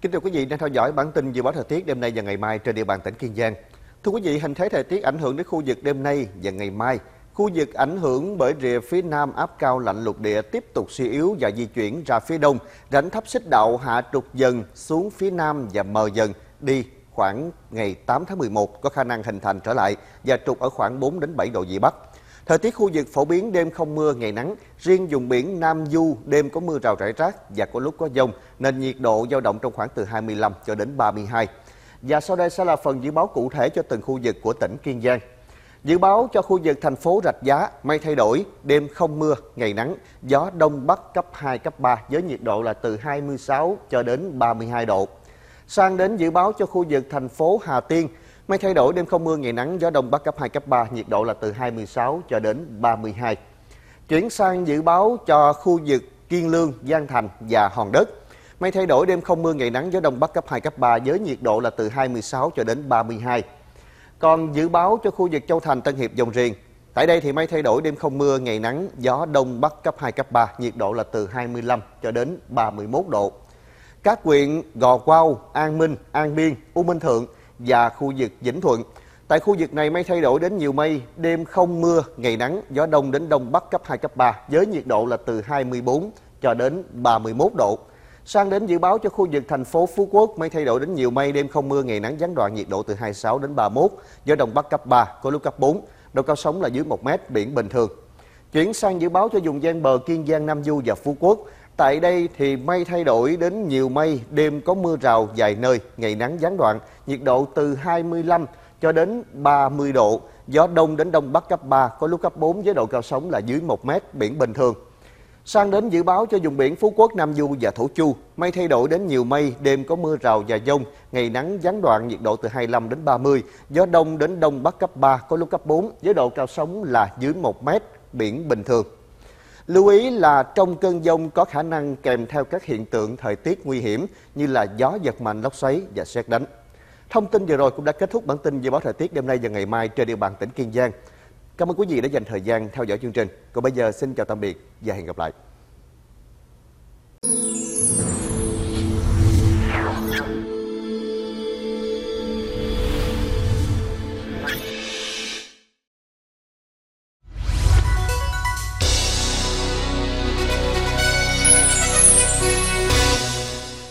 Kính thưa quý vị đang theo dõi bản tin dự báo thời tiết đêm nay và ngày mai trên địa bàn tỉnh Kiên Giang. Thưa quý vị, hình thế thời tiết ảnh hưởng đến khu vực đêm nay và ngày mai. Khu vực ảnh hưởng bởi rìa phía nam áp cao lạnh lục địa tiếp tục suy yếu và di chuyển ra phía đông. Rãnh thấp xích đạo hạ trục dần xuống phía nam và mờ dần đi khoảng ngày 8 tháng 11 có khả năng hình thành trở lại và trục ở khoảng 4 đến 7 độ vĩ Bắc. Thời tiết khu vực phổ biến đêm không mưa, ngày nắng. Riêng vùng biển Nam Du đêm có mưa rào rải rác và có lúc có dông, nên nhiệt độ dao động trong khoảng từ 25 cho đến 32. Và sau đây sẽ là phần dự báo cụ thể cho từng khu vực của tỉnh Kiên Giang. Dự báo cho khu vực thành phố Rạch Giá, mây thay đổi, đêm không mưa, ngày nắng, gió đông bắc cấp 2, cấp 3 với nhiệt độ là từ 26 cho đến 32 độ. Sang đến dự báo cho khu vực thành phố Hà Tiên, Mây thay đổi, đêm không mưa, ngày nắng, gió đông bắc cấp 2, cấp 3, nhiệt độ là từ 26 cho đến 32. Chuyển sang dự báo cho khu vực Kiên Lương, Giang Thành và Hòn Đất. Mây thay đổi, đêm không mưa, ngày nắng, gió đông bắc cấp 2, cấp 3 với nhiệt độ là từ 26 cho đến 32. Còn dự báo cho khu vực Châu Thành, Tân Hiệp, Dòng Riền. Tại đây thì mây thay đổi, đêm không mưa, ngày nắng, gió đông bắc cấp 2, cấp 3, nhiệt độ là từ 25 cho đến 31 độ. Các huyện Gò Quao, An Minh, An Biên, U Minh Thượng và khu vực Vĩnh Thuận. Tại khu vực này mây thay đổi đến nhiều mây, đêm không mưa, ngày nắng, gió đông đến đông bắc cấp 2, cấp 3, với nhiệt độ là từ 24 cho đến 31 độ. Sang đến dự báo cho khu vực thành phố Phú Quốc, mây thay đổi đến nhiều mây, đêm không mưa, ngày nắng gián đoạn, nhiệt độ từ 26 đến 31, gió đông bắc cấp 3, có lúc cấp 4, độ cao sóng là dưới 1 mét, biển bình thường. Chuyển sang dự báo cho vùng gian bờ Kiên Giang, Nam Du và Phú Quốc, Tại đây thì mây thay đổi đến nhiều mây, đêm có mưa rào vài nơi, ngày nắng gián đoạn, nhiệt độ từ 25 cho đến 30 độ, gió đông đến đông bắc cấp 3, có lúc cấp 4 với độ cao sóng là dưới 1 mét, biển bình thường. Sang đến dự báo cho vùng biển Phú Quốc, Nam Du và Thổ Chu, mây thay đổi đến nhiều mây, đêm có mưa rào và dông, ngày nắng gián đoạn, nhiệt độ từ 25 đến 30, gió đông đến đông bắc cấp 3, có lúc cấp 4, với độ cao sóng là dưới 1 mét, biển bình thường. Lưu ý là trong cơn dông có khả năng kèm theo các hiện tượng thời tiết nguy hiểm như là gió giật mạnh, lốc xoáy và sét đánh. Thông tin vừa rồi cũng đã kết thúc bản tin dự báo thời tiết đêm nay và ngày mai trên địa bàn tỉnh Kiên Giang. Cảm ơn quý vị đã dành thời gian theo dõi chương trình. Còn bây giờ xin chào tạm biệt và hẹn gặp lại.